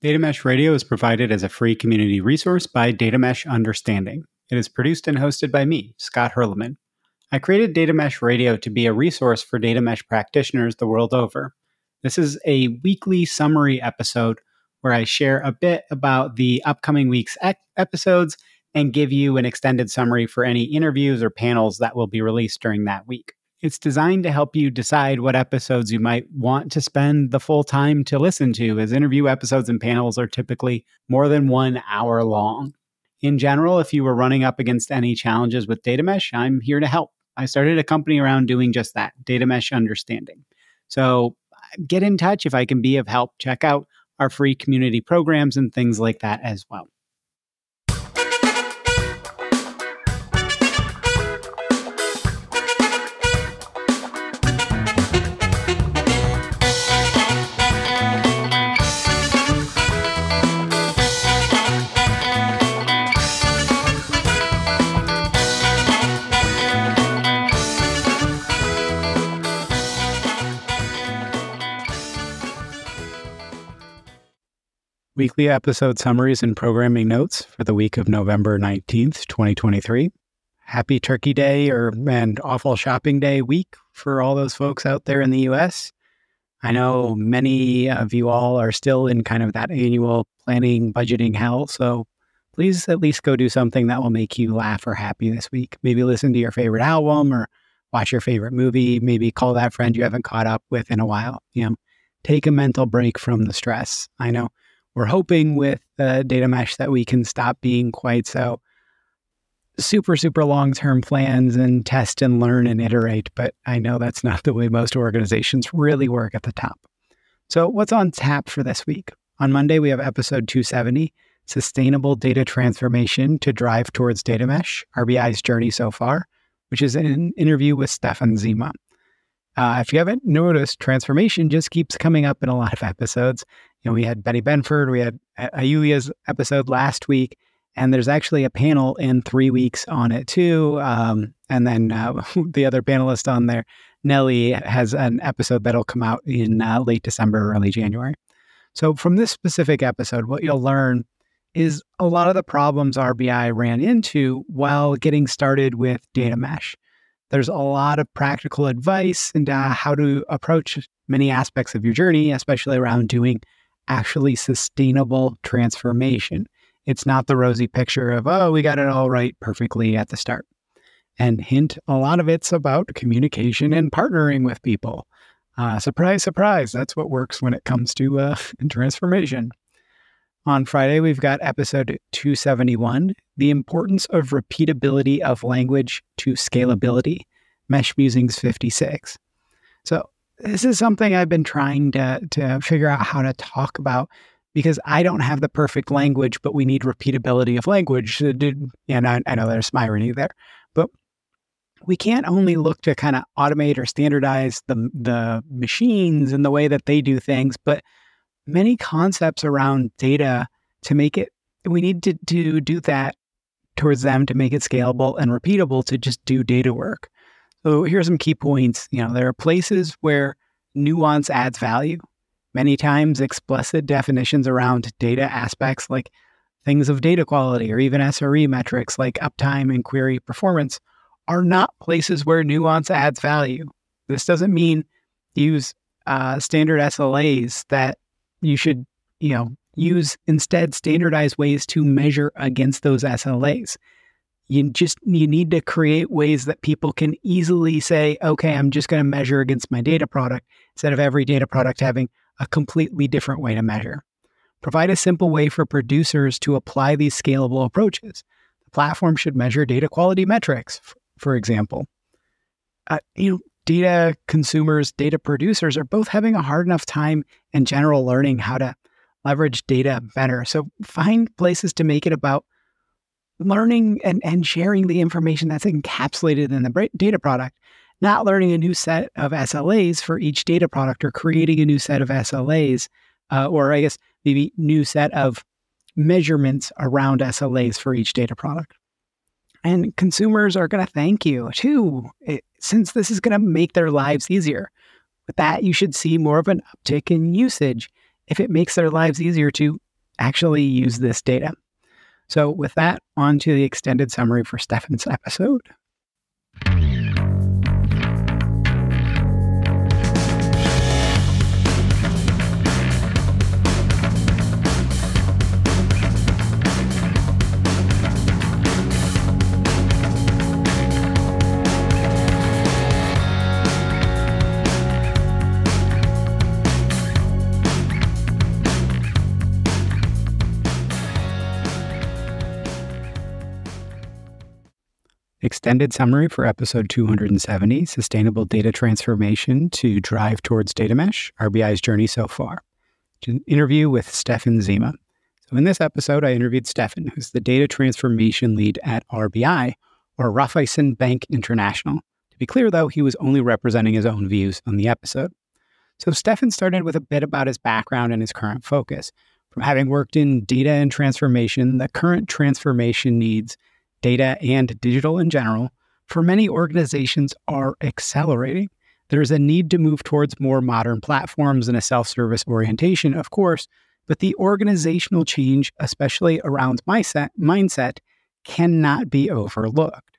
Data Mesh Radio is provided as a free community resource by Data Mesh Understanding. It is produced and hosted by me, Scott Hirleman. I created Data Mesh Radio to be a resource for data mesh practitioners the world over. This is a weekly summary episode where I share a bit about the upcoming week's episodes and give you an extended summary for any interviews or panels that will be released during that week. It's designed to help you decide what episodes you might want to spend the full time to listen to, as interview episodes and panels are typically more than one hour long. In general, if you were running up against any challenges with data mesh, I'm here to help. I started a company around doing just that data mesh understanding. So uh, get in touch if I can be of help. Check out our free community programs and things like that as well. Weekly episode summaries and programming notes for the week of November 19th, 2023. Happy Turkey Day or and awful shopping day week for all those folks out there in the US. I know many of you all are still in kind of that annual planning, budgeting hell. So please at least go do something that will make you laugh or happy this week. Maybe listen to your favorite album or watch your favorite movie. Maybe call that friend you haven't caught up with in a while. You know, take a mental break from the stress. I know we're hoping with uh, data mesh that we can stop being quite so super super long term plans and test and learn and iterate but i know that's not the way most organizations really work at the top so what's on tap for this week on monday we have episode 270 sustainable data transformation to drive towards data mesh rbi's journey so far which is an interview with stefan zima uh, if you haven't noticed, transformation just keeps coming up in a lot of episodes. You know, we had Betty Benford, we had Ayulia's episode last week, and there's actually a panel in three weeks on it too. Um, and then uh, the other panelist on there, Nellie, has an episode that'll come out in uh, late December, early January. So, from this specific episode, what you'll learn is a lot of the problems RBI ran into while getting started with data mesh. There's a lot of practical advice and how to approach many aspects of your journey, especially around doing actually sustainable transformation. It's not the rosy picture of, oh, we got it all right perfectly at the start. And hint, a lot of it's about communication and partnering with people. Uh, surprise, surprise. That's what works when it comes to uh, transformation. On Friday, we've got episode 271 The Importance of Repeatability of Language to Scalability, Mesh Musings 56. So, this is something I've been trying to, to figure out how to talk about because I don't have the perfect language, but we need repeatability of language. And I, I know there's irony there, but we can't only look to kind of automate or standardize the, the machines and the way that they do things, but many concepts around data to make it, we need to, to do that towards them to make it scalable and repeatable to just do data work. So here's some key points. You know, there are places where nuance adds value. Many times explicit definitions around data aspects like things of data quality or even SRE metrics like uptime and query performance are not places where nuance adds value. This doesn't mean use uh, standard SLAs that you should, you know, use instead standardized ways to measure against those SLAs. You just you need to create ways that people can easily say, okay, I'm just going to measure against my data product instead of every data product having a completely different way to measure. Provide a simple way for producers to apply these scalable approaches. The platform should measure data quality metrics, for example. Uh, you know, data consumers, data producers are both having a hard enough time in general learning how to leverage data better. So find places to make it about learning and, and sharing the information that's encapsulated in the data product, not learning a new set of SLAs for each data product or creating a new set of SLAs, uh, or I guess maybe new set of measurements around SLAs for each data product. And consumers are going to thank you too, it, since this is going to make their lives easier. With that, you should see more of an uptick in usage if it makes their lives easier to actually use this data. So, with that, on to the extended summary for Stefan's episode. Extended summary for episode 270 Sustainable Data Transformation to Drive Towards Data Mesh, RBI's Journey So Far. An interview with Stefan Zima. So, in this episode, I interviewed Stefan, who's the data transformation lead at RBI, or Raiffeisen Bank International. To be clear, though, he was only representing his own views on the episode. So, Stefan started with a bit about his background and his current focus. From having worked in data and transformation, the current transformation needs data and digital in general, for many organizations are accelerating. There's a need to move towards more modern platforms and a self service orientation, of course, but the organizational change, especially around mindset, mindset, cannot be overlooked.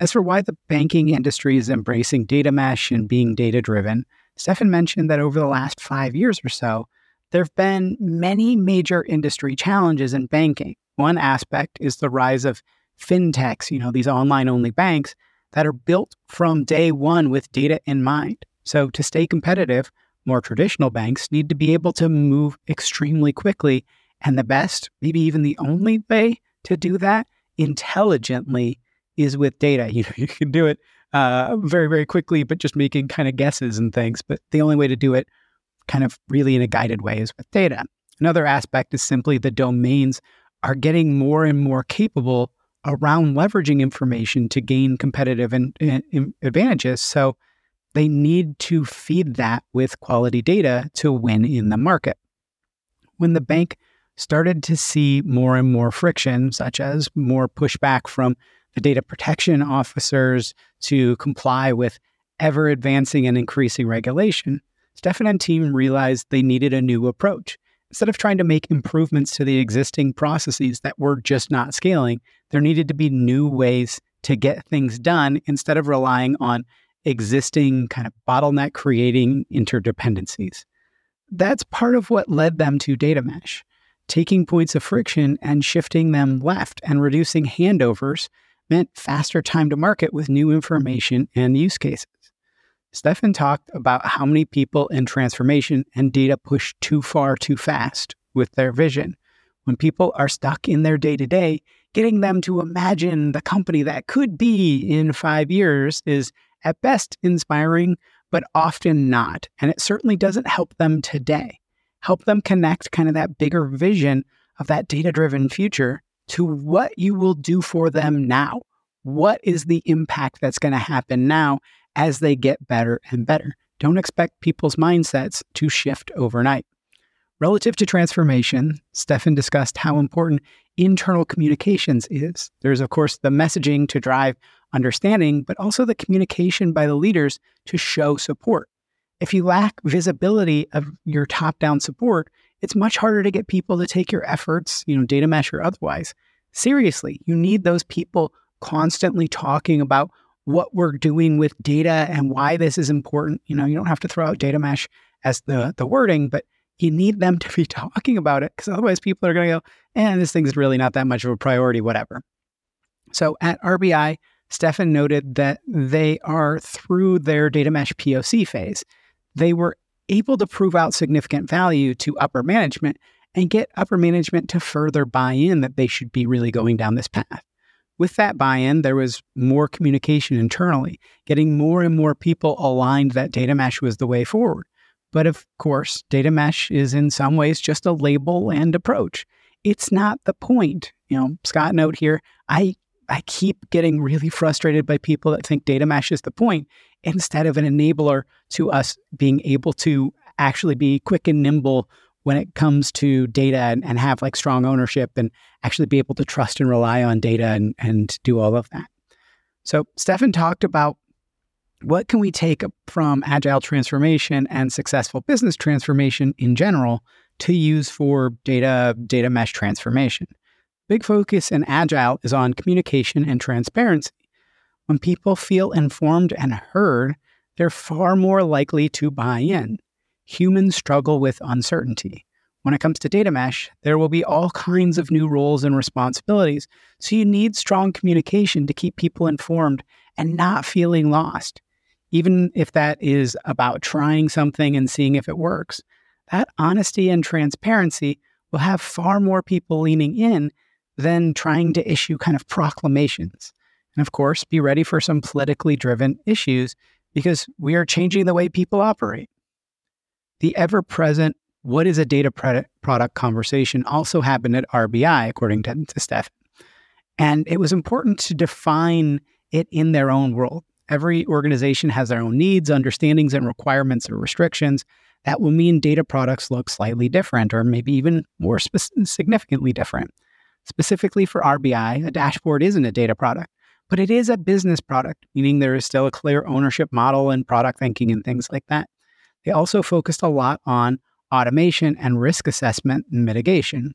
As for why the banking industry is embracing data mesh and being data driven, Stefan mentioned that over the last five years or so, there have been many major industry challenges in banking. One aspect is the rise of fintechs, you know, these online only banks that are built from day one with data in mind. So to stay competitive, more traditional banks need to be able to move extremely quickly. And the best, maybe even the only way to do that intelligently is with data. You know, you can do it uh, very, very quickly, but just making kind of guesses and things. But the only way to do it kind of really in a guided way is with data. Another aspect is simply the domains are getting more and more capable around leveraging information to gain competitive and, and advantages. So they need to feed that with quality data to win in the market. When the bank started to see more and more friction, such as more pushback from the data protection officers to comply with ever advancing and increasing regulation, Stefan and team realized they needed a new approach. Instead of trying to make improvements to the existing processes that were just not scaling, there needed to be new ways to get things done instead of relying on existing kind of bottleneck creating interdependencies. That's part of what led them to data mesh, taking points of friction and shifting them left and reducing handovers meant faster time to market with new information and use cases. Stefan talked about how many people in transformation and data push too far too fast with their vision. When people are stuck in their day to day, getting them to imagine the company that could be in five years is at best inspiring, but often not. And it certainly doesn't help them today. Help them connect kind of that bigger vision of that data driven future to what you will do for them now. What is the impact that's going to happen now as they get better and better. Don't expect people's mindsets to shift overnight. Relative to transformation, Stefan discussed how important internal communications is. There's, of course, the messaging to drive understanding, but also the communication by the leaders to show support. If you lack visibility of your top down support, it's much harder to get people to take your efforts, you know, data mesh or otherwise, seriously. You need those people constantly talking about what we're doing with data and why this is important. You know, you don't have to throw out data mesh as the the wording, but you need them to be talking about it because otherwise people are going to go, and eh, this thing's really not that much of a priority, whatever. So at RBI, Stefan noted that they are through their data mesh POC phase. They were able to prove out significant value to upper management and get upper management to further buy in that they should be really going down this path. With that buy in, there was more communication internally, getting more and more people aligned that data mesh was the way forward. But of course, data mesh is in some ways just a label and approach. It's not the point. You know, Scott note here, I I keep getting really frustrated by people that think data mesh is the point instead of an enabler to us being able to actually be quick and nimble when it comes to data and, and have like strong ownership and actually be able to trust and rely on data and, and do all of that. So Stefan talked about what can we take from agile transformation and successful business transformation in general to use for data data mesh transformation. Big focus in Agile is on communication and transparency. When people feel informed and heard, they're far more likely to buy in. Humans struggle with uncertainty. When it comes to data mesh, there will be all kinds of new roles and responsibilities. So you need strong communication to keep people informed and not feeling lost. Even if that is about trying something and seeing if it works, that honesty and transparency will have far more people leaning in than trying to issue kind of proclamations. And of course, be ready for some politically driven issues because we are changing the way people operate. The ever present what is a data product conversation also happened at RBI, according to, to Steph. And it was important to define it in their own world. Every organization has their own needs, understandings, and requirements or restrictions. That will mean data products look slightly different or maybe even more spe- significantly different. Specifically for RBI, a dashboard isn't a data product, but it is a business product, meaning there is still a clear ownership model and product thinking and things like that. They also focused a lot on automation and risk assessment and mitigation.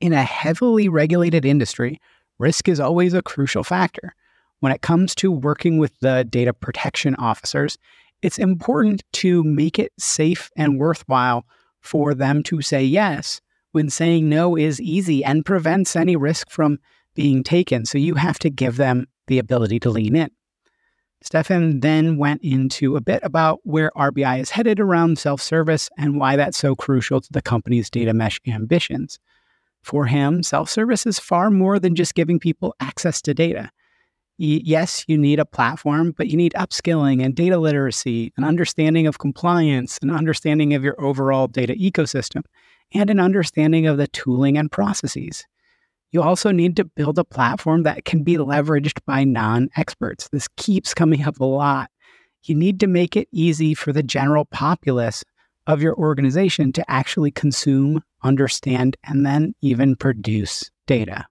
In a heavily regulated industry, risk is always a crucial factor. When it comes to working with the data protection officers, it's important to make it safe and worthwhile for them to say yes when saying no is easy and prevents any risk from being taken. So you have to give them the ability to lean in. Stefan then went into a bit about where RBI is headed around self service and why that's so crucial to the company's data mesh ambitions. For him, self service is far more than just giving people access to data. Yes, you need a platform, but you need upskilling and data literacy, an understanding of compliance, an understanding of your overall data ecosystem, and an understanding of the tooling and processes. You also need to build a platform that can be leveraged by non experts. This keeps coming up a lot. You need to make it easy for the general populace of your organization to actually consume, understand, and then even produce data.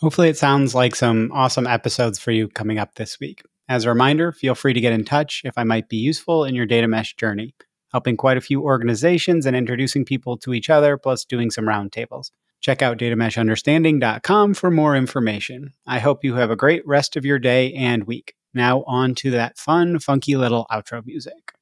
Hopefully, it sounds like some awesome episodes for you coming up this week. As a reminder, feel free to get in touch if I might be useful in your data mesh journey, helping quite a few organizations and introducing people to each other, plus doing some roundtables. Check out datameshunderstanding.com for more information. I hope you have a great rest of your day and week. Now, on to that fun, funky little outro music.